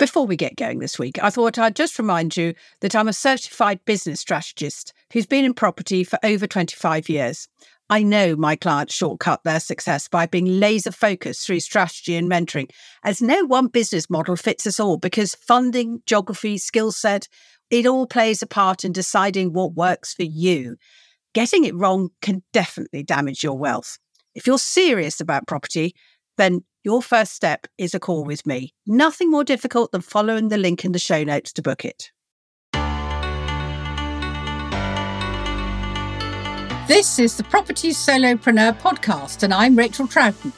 Before we get going this week, I thought I'd just remind you that I'm a certified business strategist who's been in property for over 25 years. I know my clients shortcut their success by being laser focused through strategy and mentoring, as no one business model fits us all because funding, geography, skill set, it all plays a part in deciding what works for you. Getting it wrong can definitely damage your wealth. If you're serious about property, then your first step is a call with me. Nothing more difficult than following the link in the show notes to book it. This is the Property Solopreneur podcast, and I'm Rachel Troughton.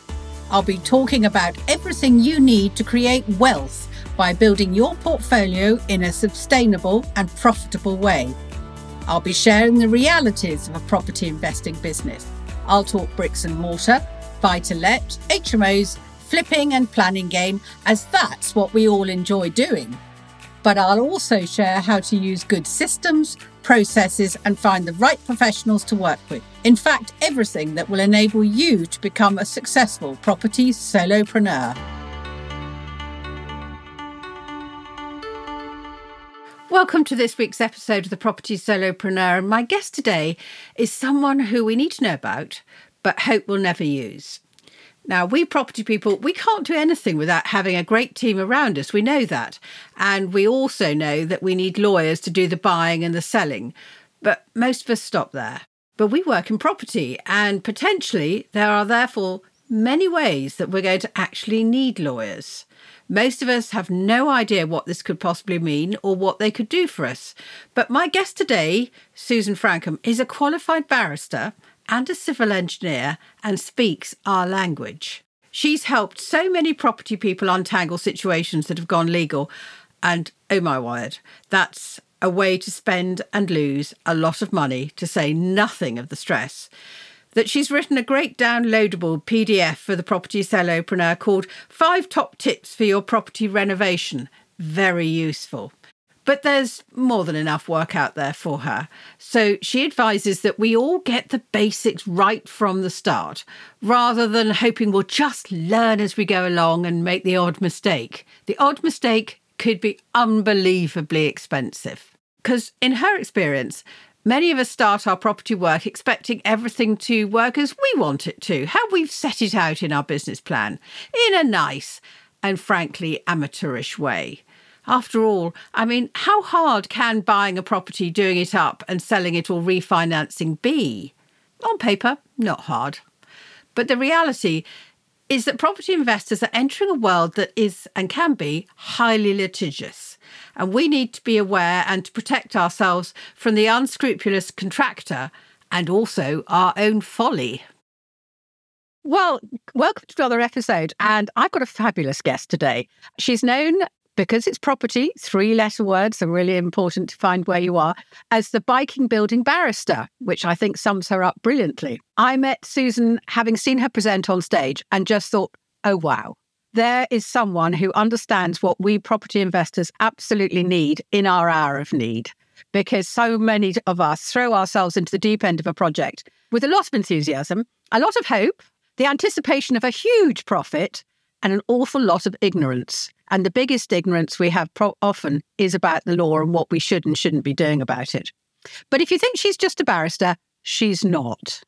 I'll be talking about everything you need to create wealth by building your portfolio in a sustainable and profitable way. I'll be sharing the realities of a property investing business. I'll talk bricks and mortar, buy to let, HMOs, flipping and planning game, as that's what we all enjoy doing. But I'll also share how to use good systems, processes, and find the right professionals to work with. In fact, everything that will enable you to become a successful property solopreneur. Welcome to this week's episode of the Property Solopreneur. And my guest today is someone who we need to know about, but hope will never use. Now, we property people, we can't do anything without having a great team around us. We know that. And we also know that we need lawyers to do the buying and the selling. But most of us stop there. But we work in property, and potentially there are therefore many ways that we're going to actually need lawyers. Most of us have no idea what this could possibly mean or what they could do for us. But my guest today, Susan Francombe, is a qualified barrister and a civil engineer and speaks our language. She's helped so many property people untangle situations that have gone legal. And oh my word, that's a way to spend and lose a lot of money, to say nothing of the stress. That she's written a great downloadable PDF for the property solopreneur called Five Top Tips for Your Property Renovation. Very useful. But there's more than enough work out there for her. So she advises that we all get the basics right from the start, rather than hoping we'll just learn as we go along and make the odd mistake. The odd mistake could be unbelievably expensive. Because in her experience, Many of us start our property work expecting everything to work as we want it to, how we've set it out in our business plan, in a nice and frankly amateurish way. After all, I mean, how hard can buying a property, doing it up, and selling it or refinancing be? On paper, not hard. But the reality is that property investors are entering a world that is and can be highly litigious. And we need to be aware and to protect ourselves from the unscrupulous contractor and also our own folly. Well, welcome to another episode. And I've got a fabulous guest today. She's known because it's property, three letter words are really important to find where you are, as the biking building barrister, which I think sums her up brilliantly. I met Susan having seen her present on stage and just thought, oh, wow, there is someone who understands what we property investors absolutely need in our hour of need. Because so many of us throw ourselves into the deep end of a project with a lot of enthusiasm, a lot of hope, the anticipation of a huge profit, and an awful lot of ignorance. And the biggest ignorance we have pro- often is about the law and what we should and shouldn't be doing about it. But if you think she's just a barrister, she's not.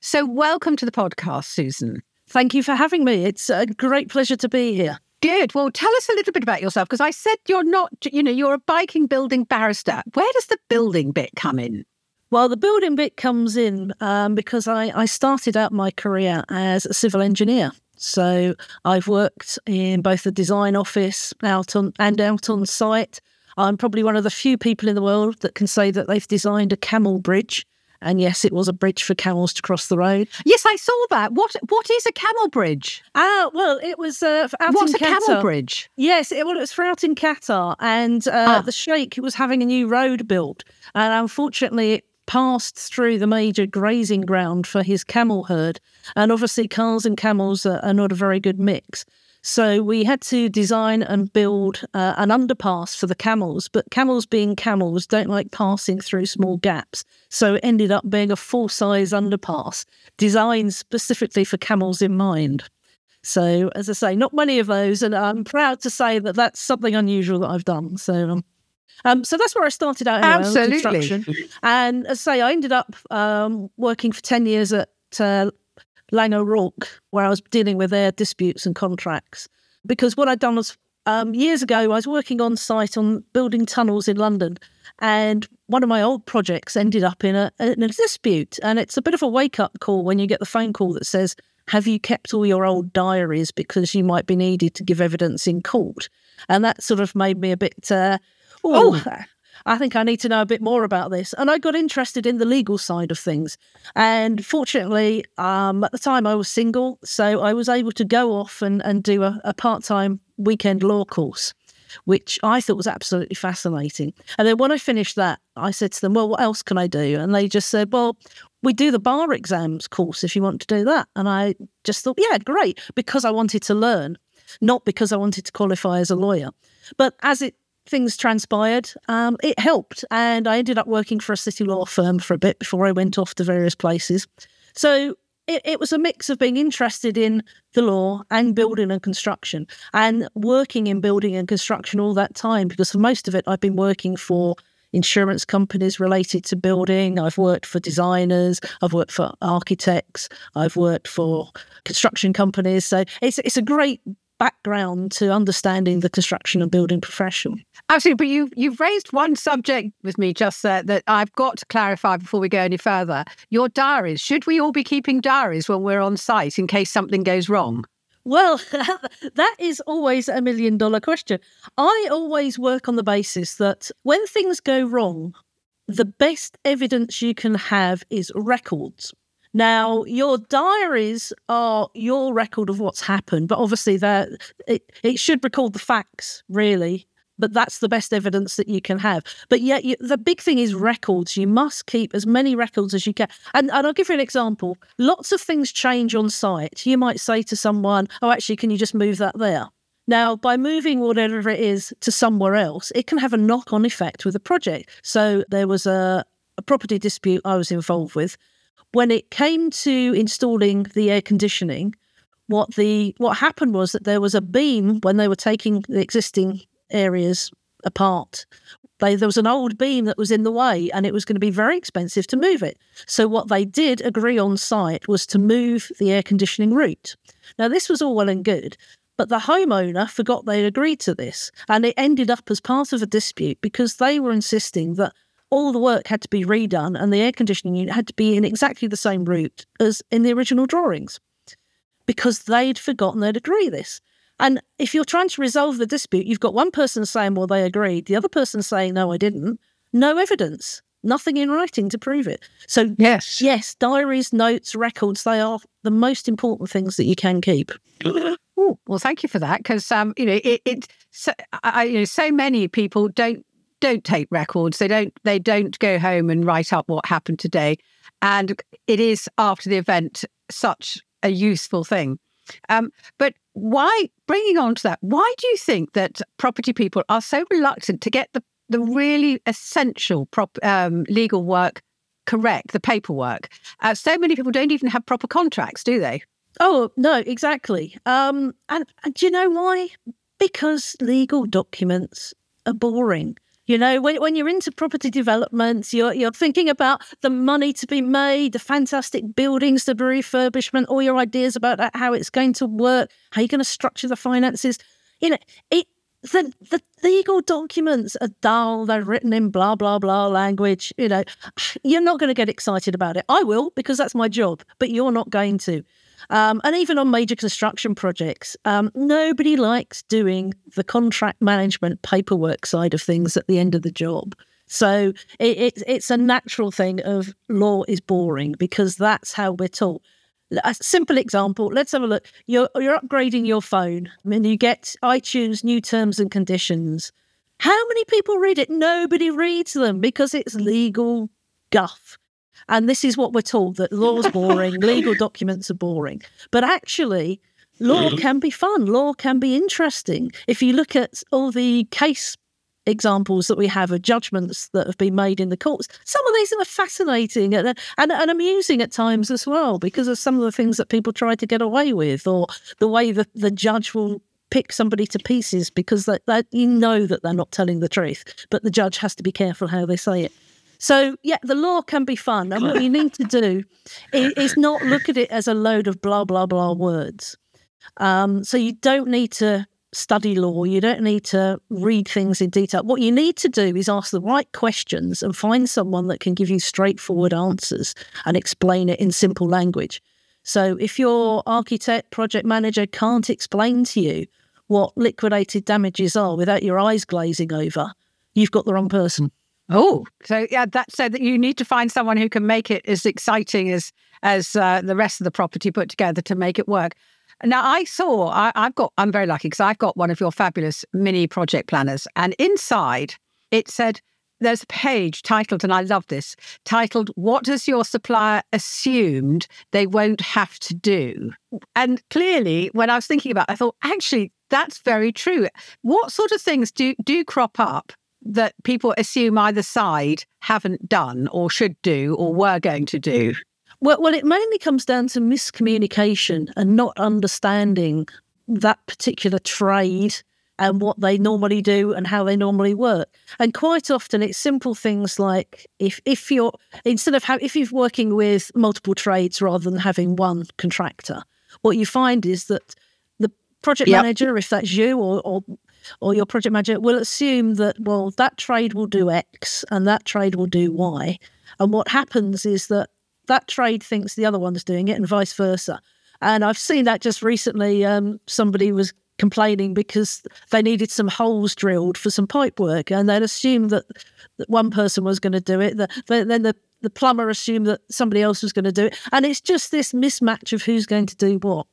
So, welcome to the podcast, Susan. Thank you for having me. It's a great pleasure to be here. Good. Well, tell us a little bit about yourself because I said you're not, you know, you're a biking building barrister. Where does the building bit come in? Well, the building bit comes in um, because I, I started out my career as a civil engineer. So I've worked in both the design office out on and out on site. I'm probably one of the few people in the world that can say that they've designed a camel bridge. And yes, it was a bridge for camels to cross the road. Yes, I saw that. What What is a camel bridge? Ah, well, it was uh, out What's in a Qatar. camel bridge? Yes, it, well, it was for out in Qatar, and uh, Ah. the sheikh was having a new road built, and unfortunately, it passed through the major grazing ground for his camel herd, and obviously, cars and camels are, are not a very good mix. So we had to design and build uh, an underpass for the camels, but camels being camels don't like passing through small gaps. So it ended up being a full size underpass designed specifically for camels in mind. So, as I say, not many of those, and I'm proud to say that that's something unusual that I've done. So, um, um, so that's where I started out. Anyway, Absolutely. And as I say, I ended up um, working for 10 years at uh, Laing O'Rourke, where I was dealing with their disputes and contracts. Because what I'd done was um, years ago, I was working on site on building tunnels in London, and one of my old projects ended up in a, in a dispute. And it's a bit of a wake up call when you get the phone call that says, Have you kept all your old diaries because you might be needed to give evidence in court? And that sort of made me a bit, uh, oh, I think I need to know a bit more about this. And I got interested in the legal side of things. And fortunately, um, at the time I was single, so I was able to go off and, and do a, a part time weekend law course, which I thought was absolutely fascinating. And then when I finished that, I said to them, Well, what else can I do? And they just said, Well, we do the bar exams course if you want to do that. And I just thought, Yeah, great, because I wanted to learn, not because I wanted to qualify as a lawyer. But as it things transpired, um, it helped. And I ended up working for a city law firm for a bit before I went off to various places. So it, it, was a mix of being interested in the law and building and construction and working in building and construction all that time because for most of it, I've been working for insurance companies related to building. I've worked for designers. I've worked for architects. I've worked for construction companies. So it's it's a great background to understanding the construction and building profession. Absolutely, but you you've raised one subject with me just there that I've got to clarify before we go any further. Your diaries. Should we all be keeping diaries when we're on site in case something goes wrong? Well, that is always a million dollar question. I always work on the basis that when things go wrong, the best evidence you can have is records. Now, your diaries are your record of what's happened, but obviously it, it should record the facts, really. But that's the best evidence that you can have. But yet, you, the big thing is records. You must keep as many records as you can. And, and I'll give you an example. Lots of things change on site. You might say to someone, Oh, actually, can you just move that there? Now, by moving whatever it is to somewhere else, it can have a knock on effect with the project. So, there was a, a property dispute I was involved with when it came to installing the air conditioning, what the what happened was that there was a beam when they were taking the existing areas apart. They, there was an old beam that was in the way, and it was going to be very expensive to move it. So what they did agree on site was to move the air conditioning route. Now this was all well and good, but the homeowner forgot they agreed to this, and it ended up as part of a dispute because they were insisting that all the work had to be redone and the air conditioning unit had to be in exactly the same route as in the original drawings because they'd forgotten they'd agree this. And if you're trying to resolve the dispute, you've got one person saying, well, they agreed, the other person saying, no, I didn't. No evidence, nothing in writing to prove it. So, yes, yes, diaries, notes, records, they are the most important things that you can keep. Ooh, well, thank you for that because um, you know it. it so, I, you know, so many people don't don't take records. They don't they don't go home and write up what happened today. And it is after the event such a useful thing. Um, but why bringing on to that? Why do you think that property people are so reluctant to get the the really essential prop, um, legal work correct, the paperwork? Uh, so many people don't even have proper contracts, do they? Oh no, exactly. Um, and, and do you know why? Because legal documents are boring. You know, when, when you're into property development, you're, you're thinking about the money to be made, the fantastic buildings to be refurbishment, all your ideas about how it's going to work, how you're going to structure the finances. You know, it, the, the legal documents are dull, they're written in blah, blah, blah language. You know, you're not going to get excited about it. I will because that's my job, but you're not going to. Um, and even on major construction projects, um, nobody likes doing the contract management paperwork side of things at the end of the job. So it, it, it's a natural thing of law is boring because that's how we're taught. A simple example, let's have a look. You're, you're upgrading your phone and you get iTunes new terms and conditions. How many people read it? Nobody reads them because it's legal guff. And this is what we're told that law's boring, legal documents are boring. But actually, law mm-hmm. can be fun, law can be interesting. If you look at all the case examples that we have of judgments that have been made in the courts. Some of these are fascinating and, and, and amusing at times as well because of some of the things that people try to get away with or the way that the judge will pick somebody to pieces because that, that you know that they're not telling the truth, but the judge has to be careful how they say it. So yeah, the law can be fun, and what you need to do is, is not look at it as a load of blah blah blah words. Um, so you don't need to study law. You don't need to read things in detail. What you need to do is ask the right questions and find someone that can give you straightforward answers and explain it in simple language. So if your architect, project manager can't explain to you what liquidated damages are without your eyes glazing over, you've got the wrong person. Oh, so yeah, that so that you need to find someone who can make it as exciting as as uh, the rest of the property put together to make it work. Now, I saw, I, have got, I'm very lucky because I've got one of your fabulous mini project planners, and inside it said, there's a page titled, and I love this, titled, What Has Your Supplier Assumed They Won't Have to Do? And clearly, when I was thinking about it, I thought, actually, that's very true. What sort of things do, do crop up that people assume either side haven't done or should do or were going to do? Well, well, it mainly comes down to miscommunication and not understanding that particular trade and what they normally do and how they normally work. And quite often, it's simple things like if if you're instead of how if you're working with multiple trades rather than having one contractor, what you find is that the project yep. manager, if that's you or, or or your project manager, will assume that well that trade will do X and that trade will do Y. And what happens is that that trade thinks the other one's doing it and vice versa. And I've seen that just recently. Um, somebody was complaining because they needed some holes drilled for some pipe work, and they'd assumed that, that one person was going to do it. The, then the the plumber assumed that somebody else was going to do it, and it's just this mismatch of who's going to do what.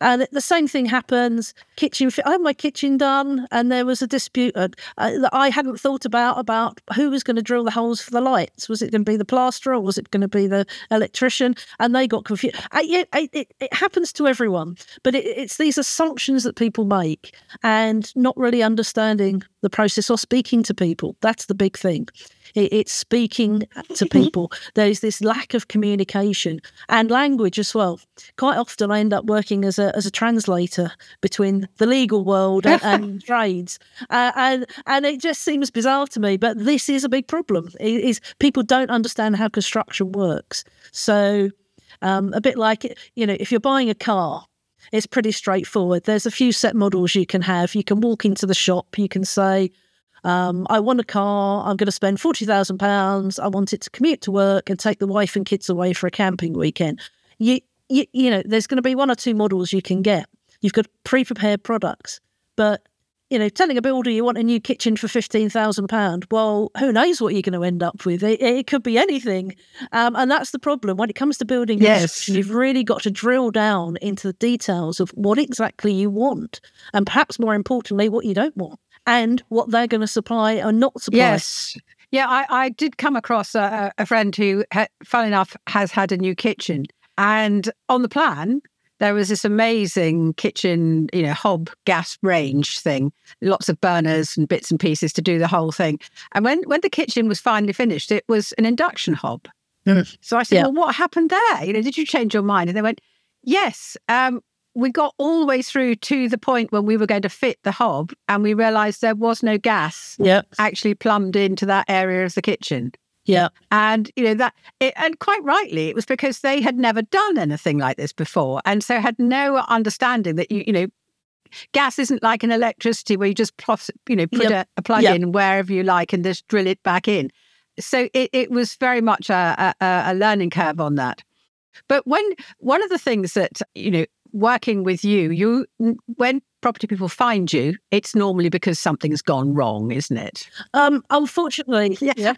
And the same thing happens. Kitchen, I had my kitchen done, and there was a dispute uh, that I hadn't thought about about who was going to drill the holes for the lights. Was it going to be the plasterer or was it going to be the electrician? And they got confused. It, it, it happens to everyone, but it, it's these assumptions that people make and not really understanding the process or speaking to people. That's the big thing. It's speaking to people. There's this lack of communication and language as well. Quite often, I end up working as a as a translator between the legal world and, and trades, uh, and and it just seems bizarre to me. But this is a big problem. Is people don't understand how construction works. So, um, a bit like you know, if you're buying a car, it's pretty straightforward. There's a few set models you can have. You can walk into the shop. You can say, um, I want a car. I'm going to spend forty thousand pounds. I want it to commute to work and take the wife and kids away for a camping weekend. You, you, you know, there's going to be one or two models you can get. You've got pre-prepared products, but you know, telling a builder you want a new kitchen for fifteen thousand pound. Well, who knows what you're going to end up with? It, it could be anything, um, and that's the problem when it comes to building. Yes, you've really got to drill down into the details of what exactly you want, and perhaps more importantly, what you don't want and what they're going to supply and not supply. Yes. Yeah, I, I did come across a, a friend who, fun enough, has had a new kitchen. And on the plan, there was this amazing kitchen, you know, hob gas range thing, lots of burners and bits and pieces to do the whole thing. And when, when the kitchen was finally finished, it was an induction hob. Mm. So I said, yeah. Well, what happened there? You know, did you change your mind? And they went, Yes. Um, we got all the way through to the point when we were going to fit the hob and we realized there was no gas yep. actually plumbed into that area of the kitchen. Yeah. And, you know, that, it, and quite rightly, it was because they had never done anything like this before. And so had no understanding that, you, you know, gas isn't like an electricity where you just, plus, you know, put yep. a, a, plug yep. in wherever you like and just drill it back in. So it, it was very much a, a, a learning curve on that. But when one of the things that, you know, working with you, you when property people find you, it's normally because something's gone wrong, isn't it? Um, unfortunately, yeah. yeah.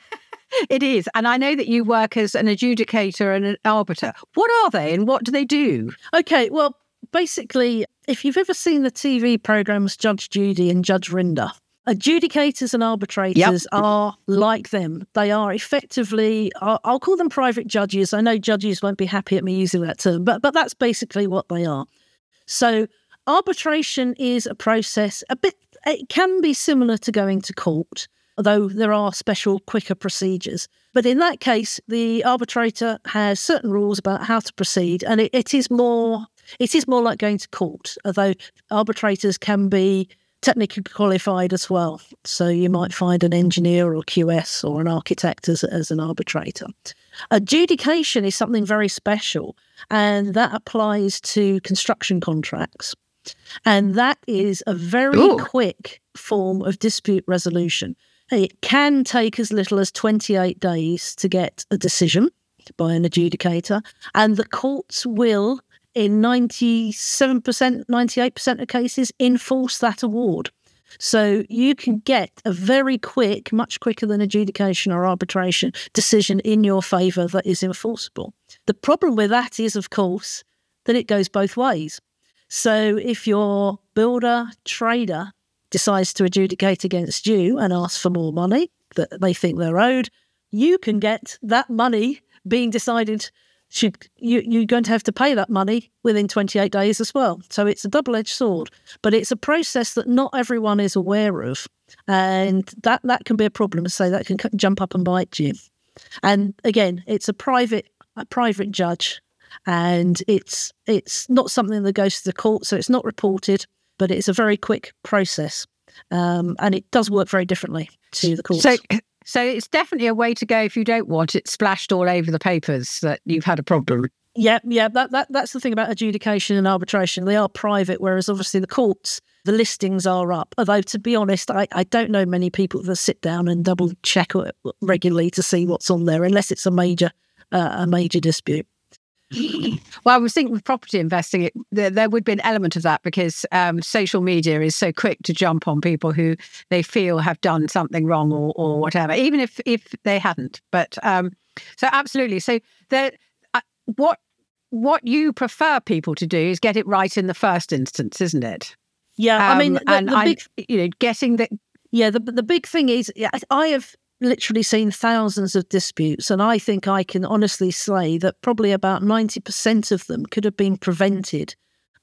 It is. And I know that you work as an adjudicator and an arbiter. What are they and what do they do? Okay, well, basically, if you've ever seen the TV programs Judge Judy and Judge Rinder, Adjudicators and arbitrators yep. are like them. They are effectively, I'll call them private judges. I know judges won't be happy at me using that term, but, but that's basically what they are. So, arbitration is a process, a bit, it can be similar to going to court, although there are special, quicker procedures. But in that case, the arbitrator has certain rules about how to proceed, and it, it is more it is more like going to court, although arbitrators can be technically qualified as well. So you might find an engineer or QS or an architect as, as an arbitrator. Adjudication is something very special, and that applies to construction contracts. And that is a very Ooh. quick form of dispute resolution. It can take as little as 28 days to get a decision by an adjudicator, and the courts will in 97%, 98% of cases, enforce that award. So you can get a very quick, much quicker than adjudication or arbitration decision in your favour that is enforceable. The problem with that is, of course, that it goes both ways. So if your builder, trader decides to adjudicate against you and ask for more money that they think they're owed, you can get that money being decided should you, you're going to have to pay that money within 28 days as well. So it's a double edged sword, but it's a process that not everyone is aware of. And that, that can be a problem. So that can jump up and bite you. And again, it's a private a private judge, and it's it's not something that goes to the court, so it's not reported, but it's a very quick process, um, and it does work very differently to the court. So, so it's definitely a way to go if you don't want it splashed all over the papers that you've had a problem. Yeah, yeah, that, that that's the thing about adjudication and arbitration. They are private, whereas obviously the courts, the listings are up. Although to be honest, I, I don't know many people that sit down and double check regularly to see what's on there, unless it's a major uh, a major dispute. well, I was thinking with property investing, it, there, there, would be an element of that because um, social media is so quick to jump on people who they feel have done something wrong or, or whatever, even if if they hadn't. But um, so absolutely. So there, uh, what what you prefer people to do is get it right in the first instance, isn't it? Yeah, um, I mean, the, and the big, you know, getting the yeah, the the big thing is, I have literally seen thousands of disputes, and I think I can honestly say that probably about 90% of them could have been prevented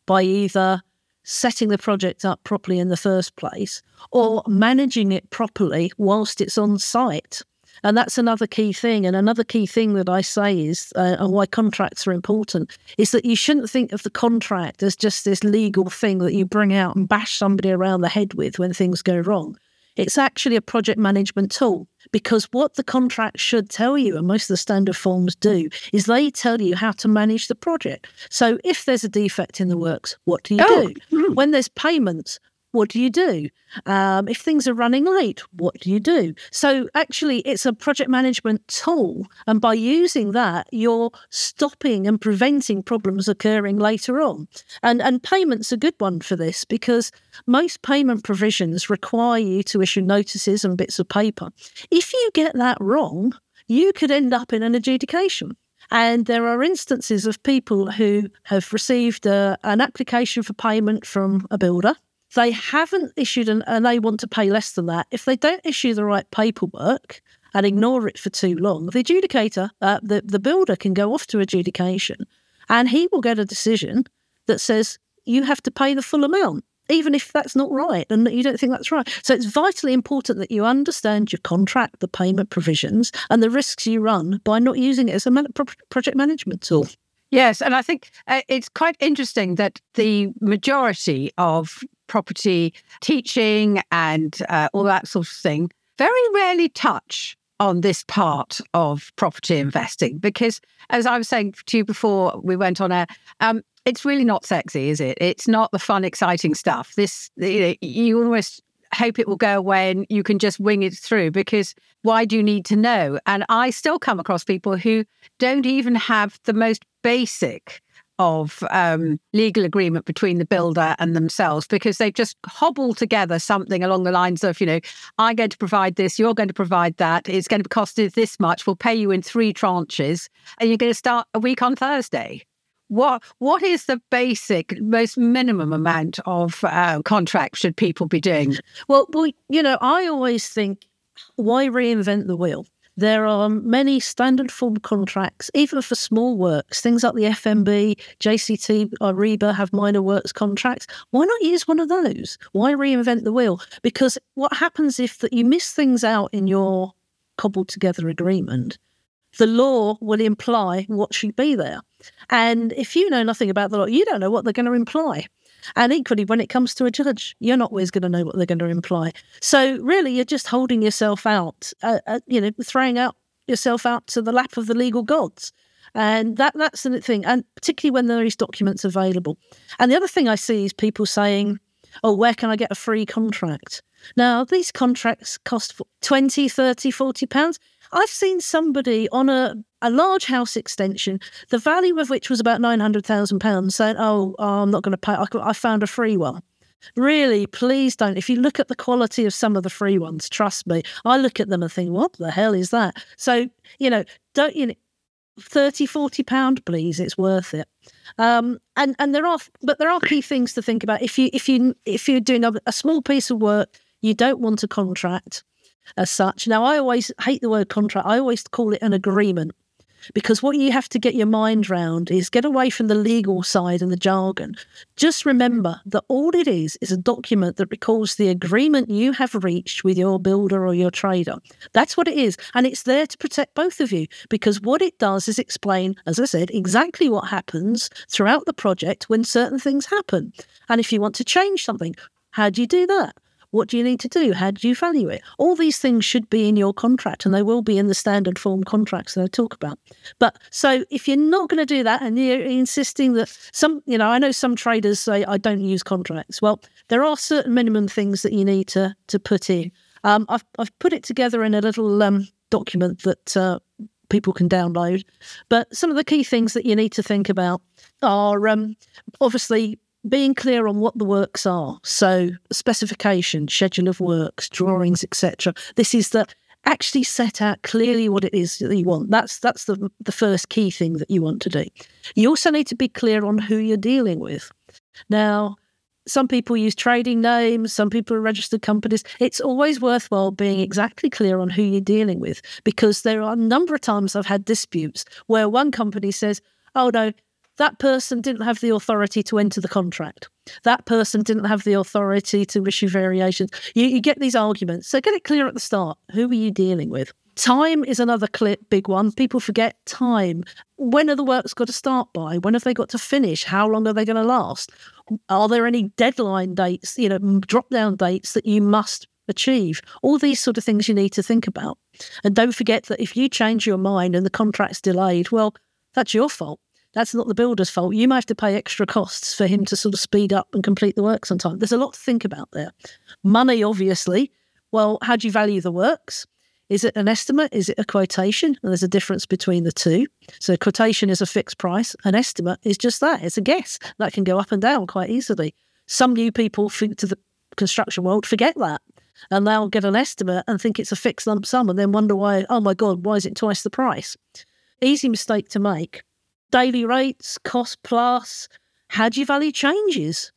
by either setting the project up properly in the first place or managing it properly whilst it's on site. And that's another key thing. And another key thing that I say is, uh, and why contracts are important, is that you shouldn't think of the contract as just this legal thing that you bring out and bash somebody around the head with when things go wrong. It's actually a project management tool because what the contract should tell you, and most of the standard forms do, is they tell you how to manage the project. So if there's a defect in the works, what do you oh. do? Hmm. When there's payments, what do you do? Um, if things are running late, what do you do? So, actually, it's a project management tool. And by using that, you're stopping and preventing problems occurring later on. And, and payment's a good one for this because most payment provisions require you to issue notices and bits of paper. If you get that wrong, you could end up in an adjudication. And there are instances of people who have received a, an application for payment from a builder they haven't issued an, and they want to pay less than that. If they don't issue the right paperwork and ignore it for too long, the adjudicator, uh, the, the builder can go off to adjudication and he will get a decision that says you have to pay the full amount, even if that's not right and you don't think that's right. So it's vitally important that you understand your contract, the payment provisions, and the risks you run by not using it as a project management tool. Yes, and I think uh, it's quite interesting that the majority of property teaching and uh, all that sort of thing very rarely touch on this part of property investing because, as I was saying to you before we went on air, um, it's really not sexy, is it? It's not the fun, exciting stuff. This you, know, you almost hope it will go away and you can just wing it through because why do you need to know? And I still come across people who don't even have the most basic of um, legal agreement between the builder and themselves because they've just hobbled together something along the lines of, you know, I'm going to provide this, you're going to provide that, it's going to cost you this much, we'll pay you in three tranches, and you're going to start a week on Thursday. What what is the basic, most minimum amount of uh, contract should people be doing? Well, well, you know, I always think, why reinvent the wheel? There are many standard form contracts, even for small works. Things like the FMB, JCT, RIBA have minor works contracts. Why not use one of those? Why reinvent the wheel? Because what happens if that you miss things out in your cobbled together agreement? The law will imply what should be there. And if you know nothing about the law, you don't know what they're going to imply. And equally, when it comes to a judge, you're not always going to know what they're going to imply. So really, you're just holding yourself out, uh, uh, you know, throwing out yourself out to the lap of the legal gods. And that that's the thing, and particularly when there is documents available. And the other thing I see is people saying, "Oh, where can I get a free contract?" Now, these contracts cost 20, 30, 40 pounds. I've seen somebody on a, a large house extension, the value of which was about £900,000, saying, oh, oh, I'm not going to pay. I, I found a free one. Really, please don't. If you look at the quality of some of the free ones, trust me, I look at them and think, what the hell is that? So, you know, don't, you know, 30 40 pound please it's worth it um, and and there are but there are key things to think about if you if you if you're doing a, a small piece of work you don't want a contract as such. Now, I always hate the word contract. I always call it an agreement because what you have to get your mind round is get away from the legal side and the jargon. Just remember that all it is is a document that recalls the agreement you have reached with your builder or your trader. That's what it is. And it's there to protect both of you because what it does is explain, as I said, exactly what happens throughout the project when certain things happen. And if you want to change something, how do you do that? What do you need to do? How do you value it? All these things should be in your contract and they will be in the standard form contracts that I talk about. But so if you're not going to do that and you're insisting that some, you know, I know some traders say, I don't use contracts. Well, there are certain minimum things that you need to, to put in. Um, I've, I've put it together in a little um, document that uh, people can download. But some of the key things that you need to think about are um, obviously being clear on what the works are. So, specification, schedule of works, drawings, etc. This is that actually set out clearly what it is that you want. That's that's the the first key thing that you want to do. You also need to be clear on who you're dealing with. Now, some people use trading names, some people are registered companies. It's always worthwhile being exactly clear on who you're dealing with because there are a number of times I've had disputes where one company says, "Oh no, that person didn't have the authority to enter the contract. That person didn't have the authority to issue variations. You, you get these arguments. So get it clear at the start. Who are you dealing with? Time is another big one. People forget time. When are the works got to start by? When have they got to finish? How long are they going to last? Are there any deadline dates, you know, drop down dates that you must achieve? All these sort of things you need to think about. And don't forget that if you change your mind and the contract's delayed, well, that's your fault. That's not the builder's fault. You might have to pay extra costs for him to sort of speed up and complete the works on time. There's a lot to think about there. Money, obviously. Well, how do you value the works? Is it an estimate? Is it a quotation? And there's a difference between the two. So, quotation is a fixed price. An estimate is just that. It's a guess that can go up and down quite easily. Some new people think to the construction world forget that and they'll get an estimate and think it's a fixed lump sum and then wonder why, oh my God, why is it twice the price? Easy mistake to make daily rates, cost plus. How do you value changes?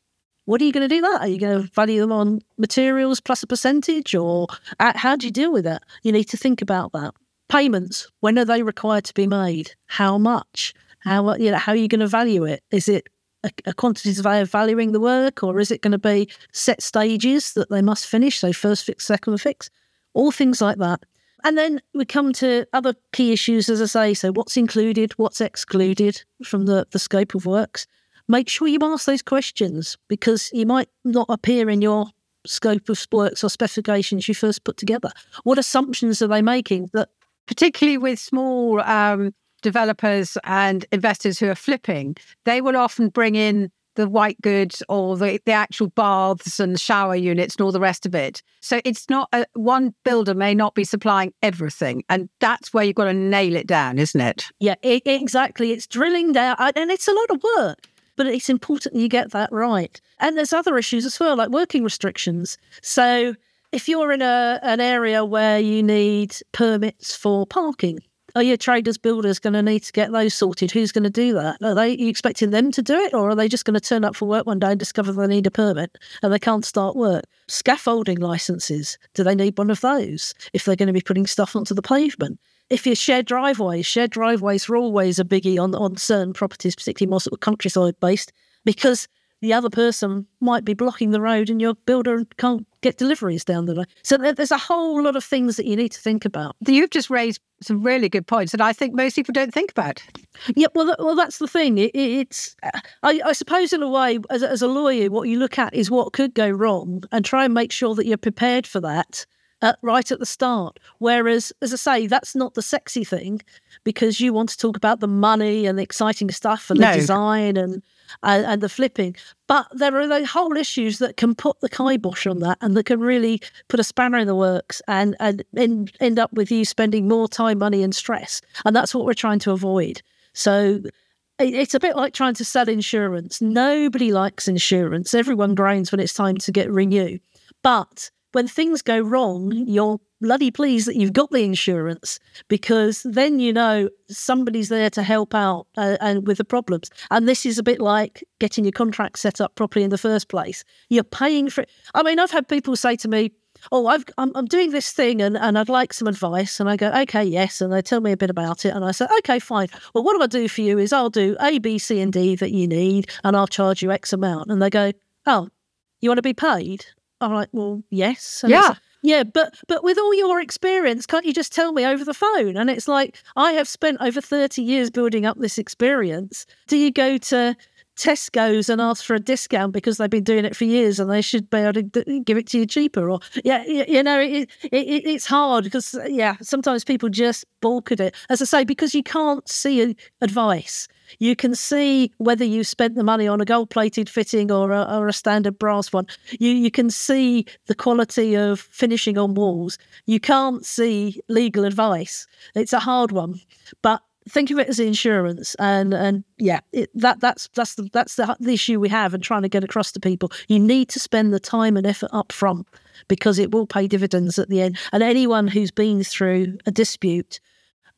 What are you going to do that? Are you going to value them on materials plus a percentage or how do you deal with that? You need to think about that. Payments, when are they required to be made? How much? How, you know, how are you going to value it? Is it a, a quantitative way of valuing the work or is it going to be set stages that they must finish? So first fix, second fix, all things like that. And then we come to other key issues, as I say. So, what's included, what's excluded from the, the scope of works? Make sure you ask those questions because you might not appear in your scope of works or specifications you first put together. What assumptions are they making that, particularly with small um, developers and investors who are flipping, they will often bring in the white goods or the, the actual baths and shower units and all the rest of it. So it's not a, one builder may not be supplying everything. And that's where you've got to nail it down, isn't it? Yeah, it, exactly. It's drilling down and it's a lot of work. But it's important you get that right. And there's other issues as well, like working restrictions. So if you're in a an area where you need permits for parking, Oh, are your traders builders going to need to get those sorted? Who's going to do that? Are they are expecting them to do it, or are they just going to turn up for work one day and discover they need a permit and they can't start work? Scaffolding licenses, do they need one of those if they're going to be putting stuff onto the pavement? if you share driveways, shared driveways are always a biggie on, on certain properties, particularly more sort of countryside based, because the other person might be blocking the road and your builder can't get deliveries down the line. So there's a whole lot of things that you need to think about. You've just raised some really good points that I think most people don't think about. Yeah, well, well, that's the thing. It, it's, I, I, suppose, in a way, as, as a lawyer, what you look at is what could go wrong and try and make sure that you're prepared for that uh, right at the start. Whereas, as I say, that's not the sexy thing because you want to talk about the money and the exciting stuff and no. the design and, and, and the flipping. But there are the whole issues that can put the kibosh on that and that can really put a spanner in the works and and end, end up with you spending more time, money, and stress. And that's what we're trying to avoid. So it's a bit like trying to sell insurance. Nobody likes insurance. Everyone groans when it's time to get renew. But when things go wrong, you're bloody pleased that you've got the insurance because then you know somebody's there to help out uh, and with the problems. And this is a bit like getting your contract set up properly in the first place. You're paying for it. I mean, I've had people say to me, "Oh, I've, I'm, I'm doing this thing and, and I'd like some advice." And I go, "Okay, yes." And they tell me a bit about it, and I say, "Okay, fine. Well, what do I do for you? Is I'll do A, B, C, and D that you need, and I'll charge you X amount." And they go, "Oh, you want to be paid?" I'm like, well, yes. And yeah. Yeah, but but with all your experience, can't you just tell me over the phone? And it's like I have spent over 30 years building up this experience. Do you go to Tesco's and ask for a discount because they've been doing it for years and they should be able to give it to you cheaper? Or yeah, you know, it, it, it's hard because yeah, sometimes people just balk at it. As I say, because you can't see advice. You can see whether you spent the money on a gold plated fitting or a, or a standard brass one. You, you can see the quality of finishing on walls. You can't see legal advice. It's a hard one. But think of it as insurance and and yeah it, that that's that's the that's the, the, issue we have and trying to get across to people you need to spend the time and effort up front because it will pay dividends at the end and anyone who's been through a dispute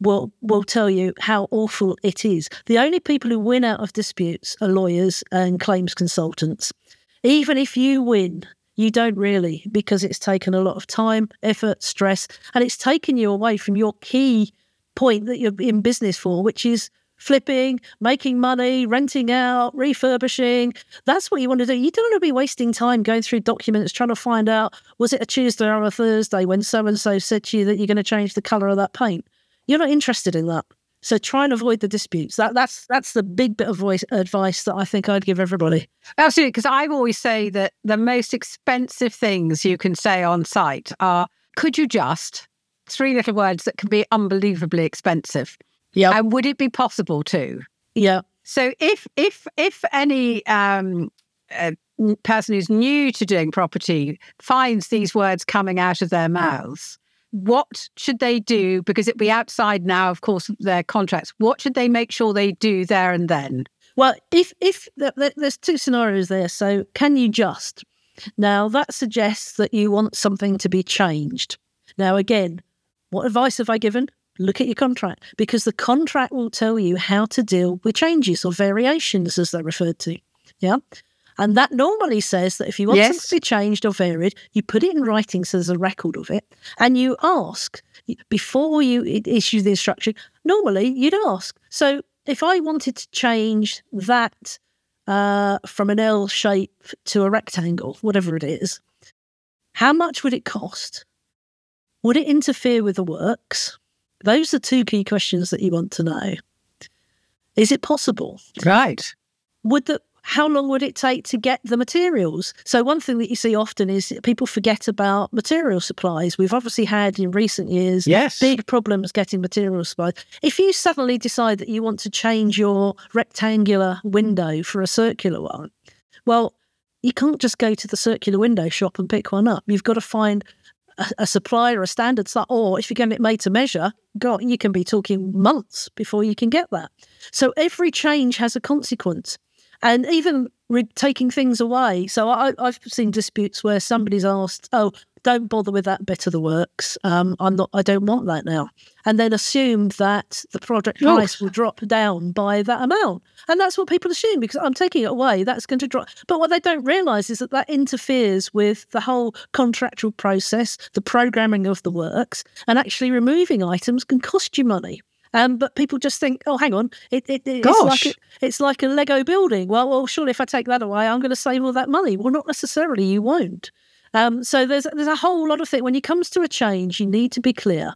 will will tell you how awful it is. The only people who win out of disputes are lawyers and claims consultants. Even if you win, you don't really because it's taken a lot of time, effort, stress, and it's taken you away from your key point that you're in business for, which is flipping, making money, renting out, refurbishing. That's what you want to do. You don't want to be wasting time going through documents trying to find out was it a Tuesday or a Thursday when so and so said to you that you're going to change the colour of that paint. You're not interested in that. So try and avoid the disputes. That, that's that's the big bit of voice, advice that I think I'd give everybody. Absolutely, because I always say that the most expensive things you can say on site are "Could you just?" Three little words that can be unbelievably expensive. Yeah, and would it be possible to? Yeah. So if if if any um, uh, person who's new to doing property finds these words coming out of their mouths, what should they do? Because it'll be outside now, of course, their contracts. What should they make sure they do there and then? Well, if if there's two scenarios there, so can you just now that suggests that you want something to be changed. Now, again, what advice have I given? Look at your contract because the contract will tell you how to deal with changes or variations, as they're referred to. Yeah. And that normally says that if you want yes. something to be changed or varied, you put it in writing so there's a record of it, and you ask before you issue the instruction. Normally, you'd ask. So if I wanted to change that uh, from an L shape to a rectangle, whatever it is, how much would it cost? Would it interfere with the works? Those are two key questions that you want to know. Is it possible? Right. Would the how long would it take to get the materials? So, one thing that you see often is people forget about material supplies. We've obviously had in recent years yes. big problems getting material supplies. If you suddenly decide that you want to change your rectangular window for a circular one, well, you can't just go to the circular window shop and pick one up. You've got to find a, a supplier, a standard, or if you're getting it made to measure, God, you can be talking months before you can get that. So every change has a consequence and even re- taking things away. So I, have seen disputes where somebody's asked, "Oh, don't bother with that bit of the works. Um, I'm not. I don't want that now. And then assume that the project price will drop down by that amount, and that's what people assume because I'm taking it away. That's going to drop. But what they don't realise is that that interferes with the whole contractual process, the programming of the works, and actually removing items can cost you money. Um, but people just think, oh, hang on, it, it, it's like a, it's like a Lego building. Well, well, surely if I take that away, I'm going to save all that money. Well, not necessarily. You won't. Um, so there's there's a whole lot of things. When it comes to a change, you need to be clear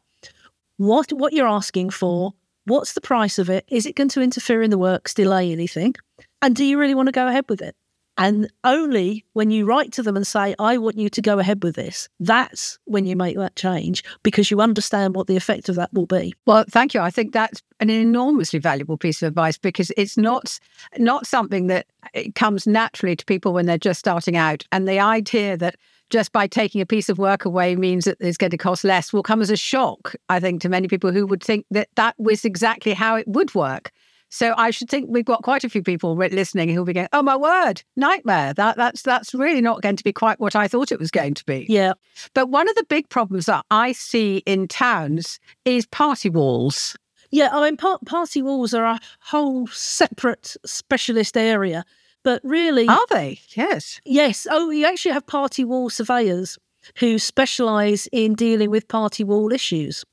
what what you're asking for. What's the price of it? Is it going to interfere in the works, delay anything? And do you really want to go ahead with it? And only when you write to them and say, I want you to go ahead with this, that's when you make that change because you understand what the effect of that will be. Well, thank you. I think that's an enormously valuable piece of advice because it's not not something that uh, comes naturally to people when they're just starting out. And the idea that just by taking a piece of work away means that it's going to cost less will come as a shock, I think, to many people who would think that that was exactly how it would work. So I should think we've got quite a few people listening who'll be going, "Oh my word, nightmare! That that's that's really not going to be quite what I thought it was going to be." Yeah. But one of the big problems that I see in towns is party walls. Yeah, I mean, par- party walls are a whole separate specialist area. But really, are they? Yes. Yes. Oh, you actually have party wall surveyors who specialise in dealing with party wall issues.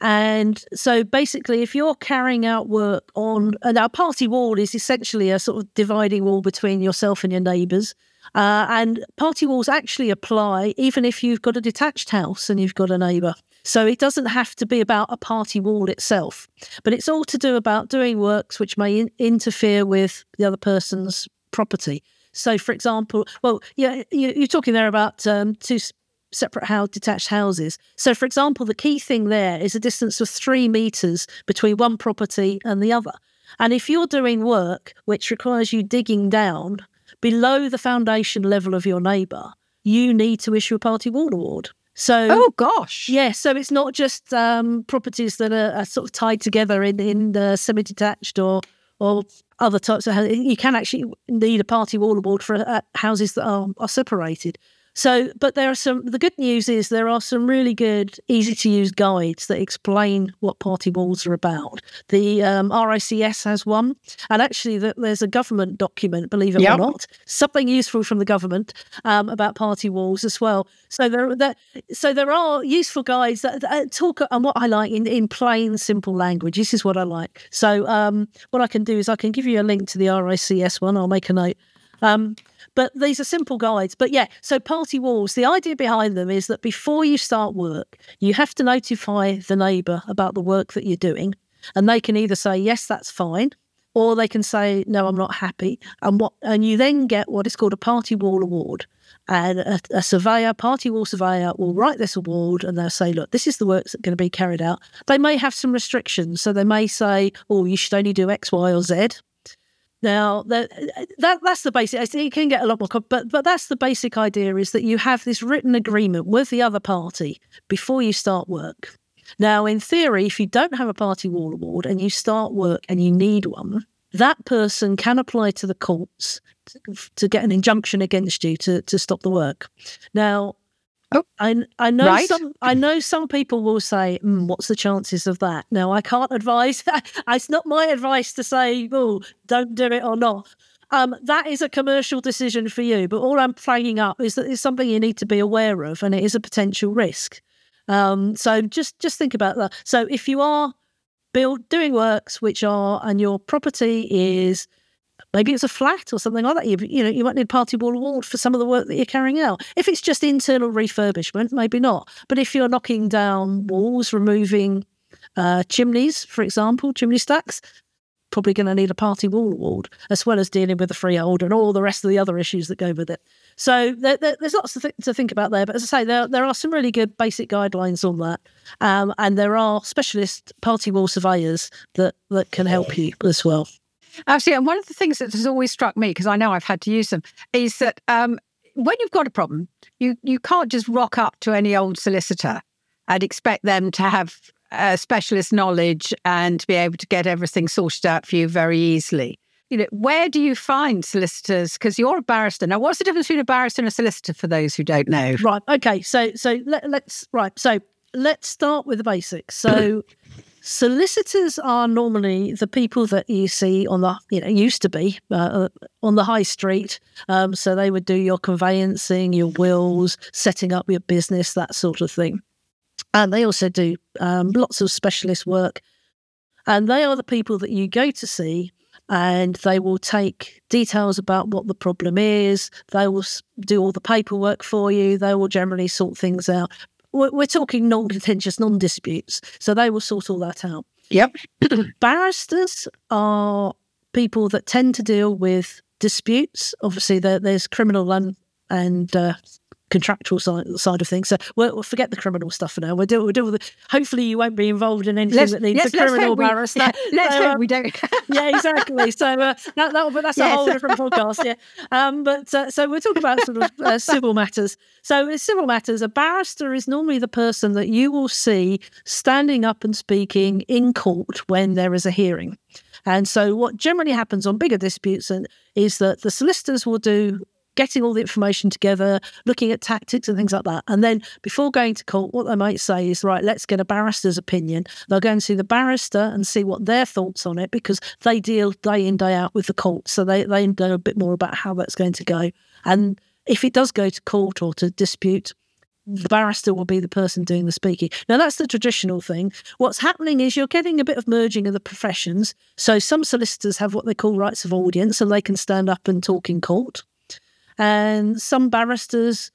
And so basically, if you're carrying out work on, and our party wall is essentially a sort of dividing wall between yourself and your neighbours. Uh, and party walls actually apply even if you've got a detached house and you've got a neighbour. So it doesn't have to be about a party wall itself, but it's all to do about doing works which may in- interfere with the other person's property. So, for example, well, yeah, you're talking there about um, two separate house, detached houses. So, for example, the key thing there is a distance of three metres between one property and the other. And if you're doing work which requires you digging down below the foundation level of your neighbour, you need to issue a party wall award. So, oh gosh, yes. Yeah, so it's not just um, properties that are, are, sort of tied together in in uh, semi-detached or or other types of houses. You can actually need a party wall award for uh, houses that are, are separated. So, but there are some, the good news is there are some really good, easy to use guides that explain what party walls are about. The um, RICS has one, and actually, the, there's a government document, believe it yep. or not, something useful from the government um, about party walls as well. So there, there, so there are useful guides that, that talk, and what I like in, in plain, simple language. This is what I like. So, um, what I can do is I can give you a link to the RICS one. I'll make a note. Um, but these are simple guides. But yeah, so party walls, the idea behind them is that before you start work, you have to notify the neighbour about the work that you're doing. And they can either say, yes, that's fine, or they can say, no, I'm not happy. And what and you then get what is called a party wall award. And a, a surveyor, party wall surveyor, will write this award and they'll say, look, this is the work that's going to be carried out. They may have some restrictions. So they may say, oh, you should only do X, Y, or Z. Now that, uh, that that's the basic. It can get a lot more, but but that's the basic idea: is that you have this written agreement with the other party before you start work. Now, in theory, if you don't have a party wall award and you start work and you need one, that person can apply to the courts to, to get an injunction against you to to stop the work. Now, Oh, I I know right. some I know some people will say, mm, "What's the chances of that?" Now I can't advise. it's not my advice to say, "Oh, don't do it" or not. Um, that is a commercial decision for you. But all I'm flagging up is that it's something you need to be aware of, and it is a potential risk. Um, so just just think about that. So if you are build doing works which are and your property is Maybe it's a flat or something like that. You, you know, you might need party wall award for some of the work that you're carrying out. If it's just internal refurbishment, maybe not. But if you're knocking down walls, removing uh, chimneys, for example, chimney stacks, probably going to need a party wall award, as well as dealing with the freehold and all the rest of the other issues that go with it. So there, there, there's lots to, th- to, think about there. But as I say, there, there are some really good basic guidelines on that. Um, and there are specialist party wall surveyors that, that can help you as well. Absolutely. And one of the things that has always struck me, because I know I've had to use them, is that um, when you've got a problem, you, you can't just rock up to any old solicitor and expect them to have uh, specialist knowledge and to be able to get everything sorted out for you very easily. you know, where do you find solicitors? Because you're a barrister. Now, what's the difference between a barrister and a solicitor for those who don't know? Right. Okay. So, so let, let's right. So let's start with the basics. So, solicitors are normally the people that you see on the you know used to be uh, on the high street. Um, so they would do your conveyancing, your wills, setting up your business, that sort of thing. And they also do um, lots of specialist work. And they are the people that you go to see and they will take details about what the problem is. They will do all the paperwork for you. They will generally sort things out. We're, we're talking non contentious, non disputes. So they will sort all that out. Yep. Barristers are people that tend to deal with disputes. Obviously, there, there's criminal and, and uh, contractual side, side of things. So we'll, we'll, forget the criminal stuff for now. We'll deal, we'll with it. Hopefully, you won't be involved in anything let's, that needs a criminal barrister. Yeah, let's so, hope um, we don't. yeah, exactly. So uh, that, that, but that's yes. a whole different podcast. Yeah. Um, but uh, so we're talking about sort of uh, civil matters. So in civil matters, a barrister is normally the person that you will see standing up and speaking in court when there is a hearing. And so, what generally happens on bigger disputes is that the solicitors will do getting all the information together, looking at tactics and things like that. And then before going to court, what they might say is, right, let's get a barrister's opinion. They'll go and see the barrister and see what their thoughts on it because they deal day in, day out with the court. So they, they know a bit more about how that's going to go. And if it does go to court or to dispute, the barrister will be the person doing the speaking. Now, that's the traditional thing. What's happening is you're getting a bit of merging of the professions. So, some solicitors have what they call rights of audience and they can stand up and talk in court. And some barristers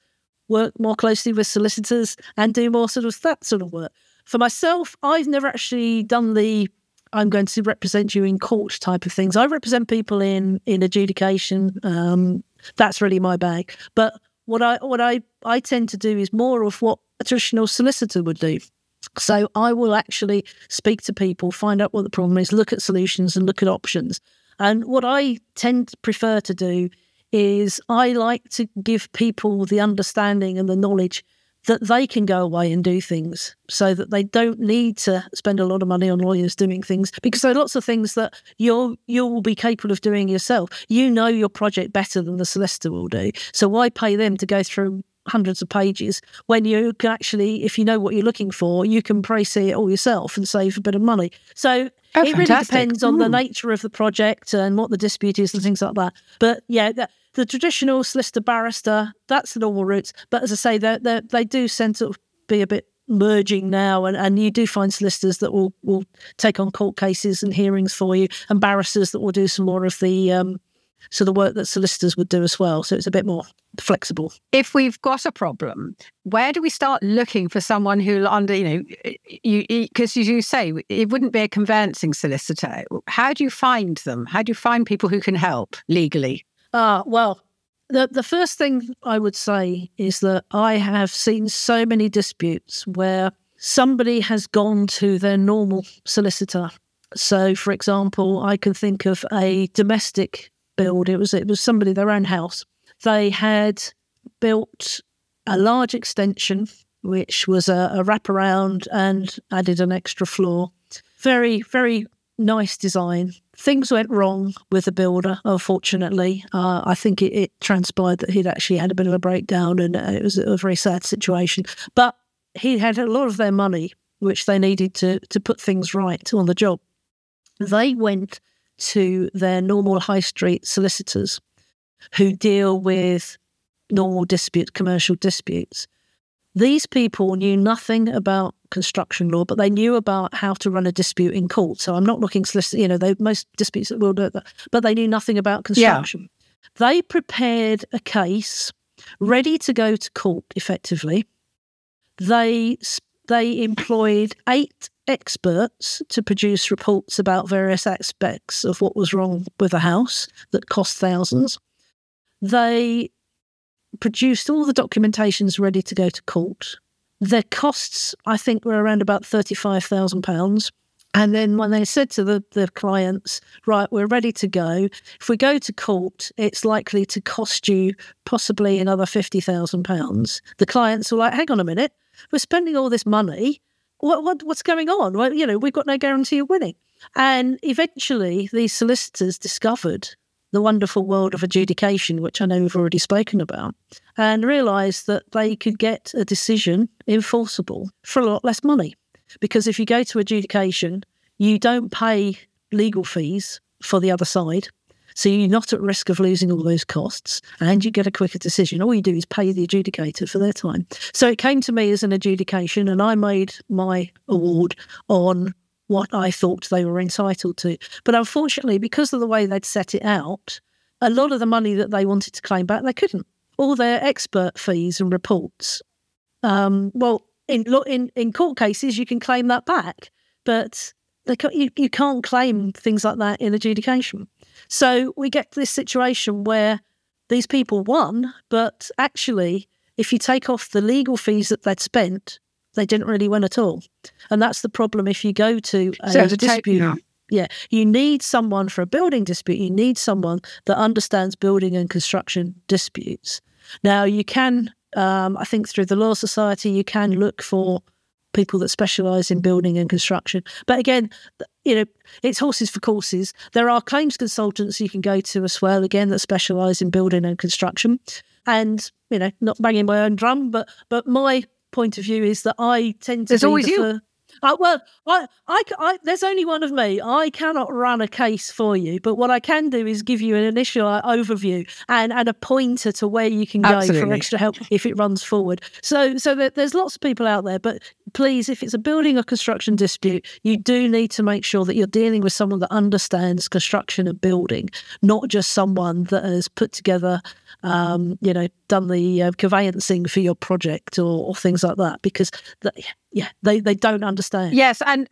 work more closely with solicitors and do more sort of that sort of work. For myself, I've never actually done the I'm going to represent you in court type of things. I represent people in in adjudication. Um, that's really my bag. But what I what I I tend to do is more of what a traditional solicitor would do. So I will actually speak to people, find out what the problem is, look at solutions, and look at options. And what I tend to prefer to do is I like to give people the understanding and the knowledge that they can go away and do things so that they don't need to spend a lot of money on lawyers doing things because there are lots of things that you'll you'll be capable of doing yourself. You know your project better than the solicitor will do. So why pay them to go through hundreds of pages when you can actually, if you know what you're looking for, you can pre-see it all yourself and save a bit of money. So oh, it fantastic. really depends on the nature of the project and what the dispute is and things like that. But yeah, that, the traditional solicitor barrister, that's the normal route. But as I say, they they do tend to be a bit merging now and, and you do find solicitors that will, will take on court cases and hearings for you and barristers that will do some more of the um, so the work that solicitors would do as well. So it's a bit more flexible. If we've got a problem, where do we start looking for someone who under you know you because as you say it wouldn't be a conveyancing solicitor. How do you find them? How do you find people who can help legally? Ah, well, the the first thing I would say is that I have seen so many disputes where somebody has gone to their normal solicitor. So, for example, I can think of a domestic build. It was it was somebody their own house. They had built a large extension, which was a, a wraparound and added an extra floor. Very very nice design. Things went wrong with the builder, unfortunately. Uh, I think it, it, transpired that he'd actually had a bit of a breakdown and uh, it was a very sad situation. But he had a lot of their money, which they needed to, to put things right on the job. They went to their normal high street solicitors who deal with normal disputes, commercial disputes. These people knew nothing about construction law, but they knew about how to run a dispute in court. So I'm not looking solicitor, you know, they, most disputes will do that, but they knew nothing about construction. Yeah. They prepared a case ready to go to court effectively. They they employed eight experts to produce reports about various aspects of what was wrong with the house that cost thousands. They produced all the documentations ready to go to court. Their costs, I think, were around about £35,000. And then when they said to the, the clients, right, we're ready to go, if we go to court, it's likely to cost you possibly another £50,000. The clients were like, hang on a minute, we're spending all this money. What, what, what's going on? Well, you know, we've got no guarantee of winning. And eventually, these solicitors discovered the wonderful world of adjudication, which I know we've already spoken about, and realised that they could get a decision enforceable for a lot less money. Because if you go to adjudication, you don't pay legal fees for the other side. So you're not at risk of losing all those costs and you get a quicker decision. All you do is pay the adjudicator for their time. So it came to me as an adjudication and I made my award on what I thought they were entitled to. But unfortunately, because of the way they'd set it out, a lot of the money that they wanted to claim back, they couldn't. All their expert fees and reports. Um, well, in, in in court cases, you can claim that back, but you, you can't claim things like that in adjudication. So we get to this situation where these people won, but actually, if you take off the legal fees that they'd spent, they didn't really win at all. And that's the problem if you go to a so dispute. yeah. yeah, you need someone for a building dispute. You need someone that understands building and construction disputes. Now, you can, um, I think, through the Law Society, you can look for people that specialise in building and construction. But again, you know, it's horses for courses. There are claims consultants you can go to as well, again, that specialise in building and construction. And, you know, not banging my own drum, but but my point of view is that I tend to There's always the you. Uh, well, I, I, I, there's only one of me. I cannot run a case for you, but what I can do is give you an initial uh, overview and, and a pointer to where you can go Absolutely. for extra help if it runs forward. So, so there's lots of people out there, but please, if it's a building or construction dispute, you do need to make sure that you're dealing with someone that understands construction and building, not just someone that has put together, um, you know, done the uh, conveyancing for your project or, or things like that, because yeah, they, they don't understand. Yes, and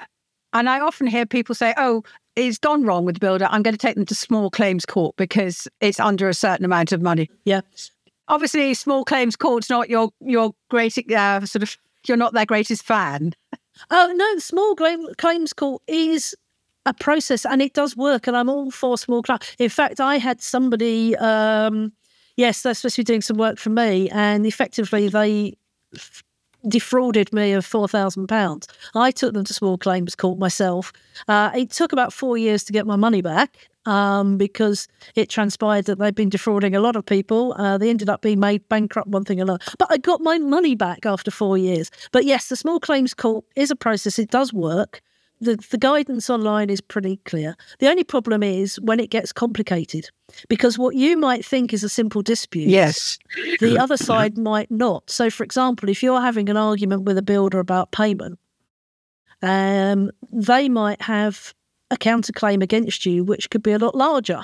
and I often hear people say, "Oh, it's gone wrong with the builder. I'm going to take them to small claims court because it's under a certain amount of money." Yeah. Obviously, small claims court's not your your great uh, sort of. You're not their greatest fan. Oh no, small claims court is a process and it does work, and I'm all for small claims. In fact, I had somebody. Um, yes, they're supposed to be doing some work for me, and effectively they defrauded me of four thousand pounds. I took them to small claims court myself. Uh, it took about four years to get my money back um, because it transpired that they'd been defrauding a lot of people. Uh, they ended up being made bankrupt, one thing or another. But I got my money back after four years. But yes, the small claims court is a process. It does work the, the guidance online is pretty clear. The only problem is when it gets complicated, because what you might think is a simple dispute, yes, the other side might not. So, for example, if you're having an argument with a builder about payment, um, they might have a counterclaim against you, which could be a lot larger,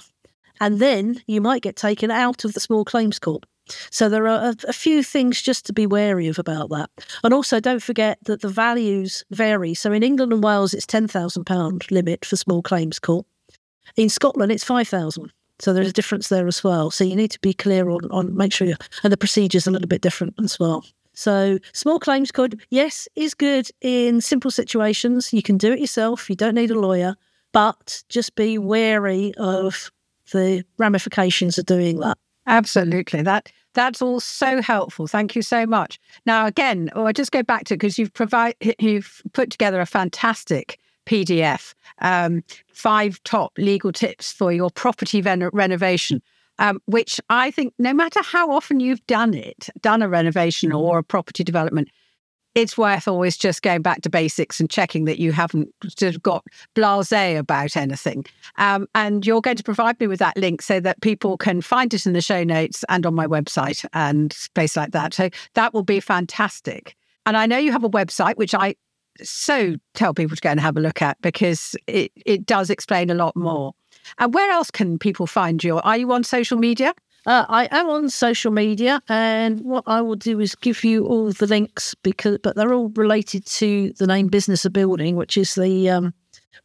and then you might get taken out of the small claims court. So there are a, a, few things just to be wary of about that. And also don't forget that the values vary. So in England and Wales, it's £10,000 limit for small claims court. In Scotland, it's 5000 So there's a difference there as well. So you need to be clear on, on make sure, and the procedure's a little bit different as well. So small claims court, yes, is good in simple situations. You can do it yourself. You don't need a lawyer, but just be wary of the ramifications of doing that. Absolutely. That that's all so helpful. Thank you so much. Now, again, oh, I just go back to because you've provide you've put together a fantastic PDF, um, five top legal tips for your property ven- renovation. Um, which I think, no matter how often you've done it, done a renovation or a property development, it's worth always just going back to basics and checking that you haven't sort of got blasé about anything. Um, and you're going to provide me with that link so that people can find it in the show notes and on my website and space like that. So that will be fantastic. And I know you have a website, which I so tell people to go and have a look at because it, it does explain a lot more. And where else can people find you? Are you on social media? Uh, I am on social media, and what I will do is give you all the links because, but they're all related to the name Business of Building, which is the um,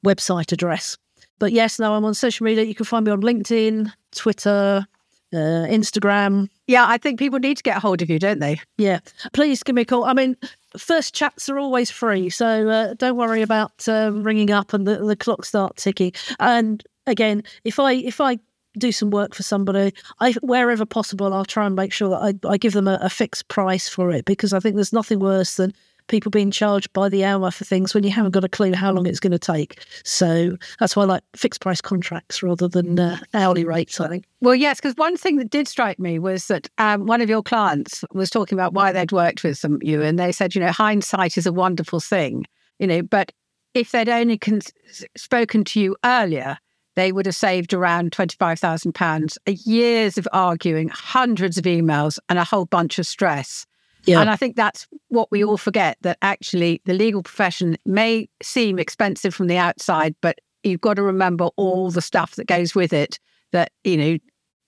website address. But yes, now I'm on social media. You can find me on LinkedIn, Twitter, uh, Instagram. Yeah, I think people need to get a hold of you, don't they? Yeah, please give me a call. I mean, first chats are always free, so uh, don't worry about um, ringing up and the, the clock start ticking. And again, if I if I do some work for somebody, I wherever possible, I'll try and make sure that I, I give them a, a, fixed price for it because I think there's nothing worse than people being charged by the hour for things when you haven't got a clue how long it's going to take. So that's why I like fixed price contracts rather than uh, hourly rates, I think. Well, yes, because one thing that did strike me was that um, one of your clients was talking about why they'd worked with some you, and they said, you know, hindsight is a wonderful thing, you know, but if they'd only con- spoken to you earlier, they would have saved around £25,000, years of arguing, hundreds of emails, and a whole bunch of stress. Yeah. And I think that's what we all forget that actually the legal profession may seem expensive from the outside, but you've got to remember all the stuff that goes with it that, you know,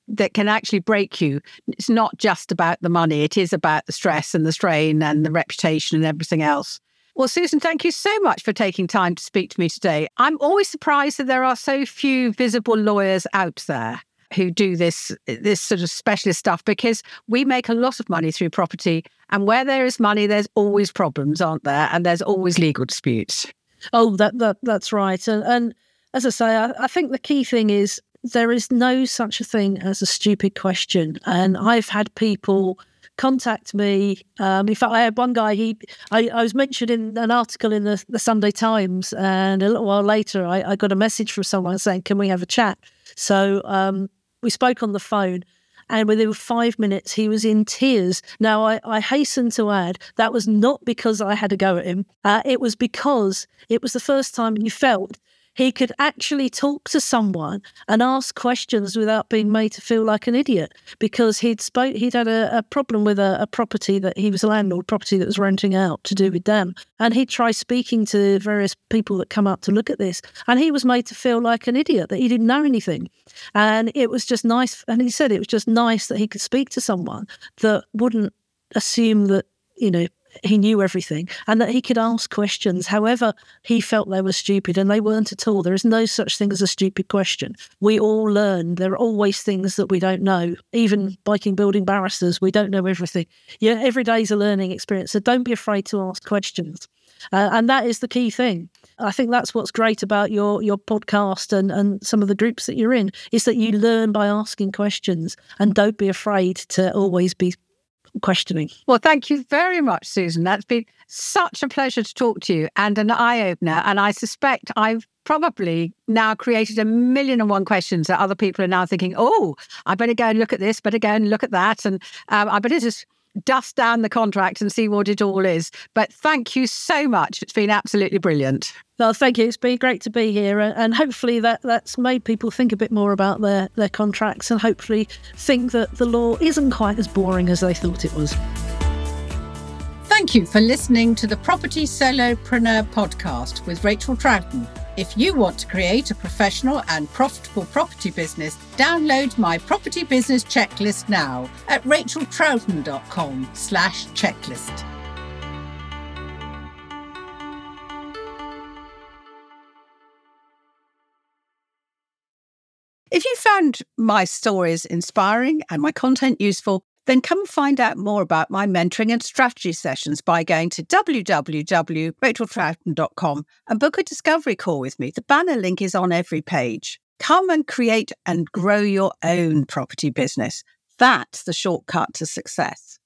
that can actually break you. It's not just about the money, it is about the stress and the strain and the reputation and everything else. Well, Susan, thank you so much for taking time to speak to me today. I'm always surprised that there are so few visible lawyers out there who do this this sort of specialist stuff because we make a lot of money through property and where there is money there's always problems aren't there? And there's always legal disputes. Oh that, that that's right. And, and as i say I, I think the key thing is there is no such a thing as a stupid question. And i've had people contact me. Um, in fact, I had one guy. He, I, I, was mentioned in an article in the, the Sunday Times, and a little while later, I, I, got a message from someone saying, "Can we have a chat?" So um, we spoke on the phone. And within five minutes, he was in tears. Now, I, I hasten to add that was not because I had a go at him. Uh, it was because it was the first time he felt he could actually talk to someone and ask questions without being made to feel like an idiot because he'd spoke he'd had a, a problem with a, a, property that he was a landlord property that was renting out to do with them. And he'd try speaking to various people that come up to look at this and he was made to feel like an idiot that he didn't know anything. And it was just nice and he said it was just nice that he could speak to someone that wouldn't assume that you know he knew everything and that he could ask questions however he felt they were stupid and they weren't at all. There is no such thing as a stupid question. We all learn. There are always things that we don't know. Even biking building barristers, we don't know everything. Yeah, every day is a learning experience. So don't be afraid to ask questions. Uh, and that is the key thing. I think that's what's great about your your podcast and, and some of the groups that you're in is that you learn by asking questions and don't be afraid to always be questioning. Well, thank you very much, Susan. That's been such a pleasure to talk to you and an eye opener. And I suspect I've probably now created a million and one questions that other people are now thinking, oh, I better go and look at this, better go and look at that. And um, I better just dust down the contract and see what it all is. But thank you so much. It's been absolutely brilliant. Well, thank you. It's been great to be here, and hopefully that that's made people think a bit more about their their contracts, and hopefully think that the law isn't quite as boring as they thought it was. Thank you for listening to the Property Solopreneur podcast with Rachel Troughton. If you want to create a professional and profitable property business, download my property business checklist now at racheltroughton.com slash checklist. If you found my stories inspiring and my content useful, then come find out more about my mentoring and strategy sessions by going to www.racheltroughton.com and book a discovery call with me. The banner link is on every page. Come and create and grow your own property business. That's the shortcut to success.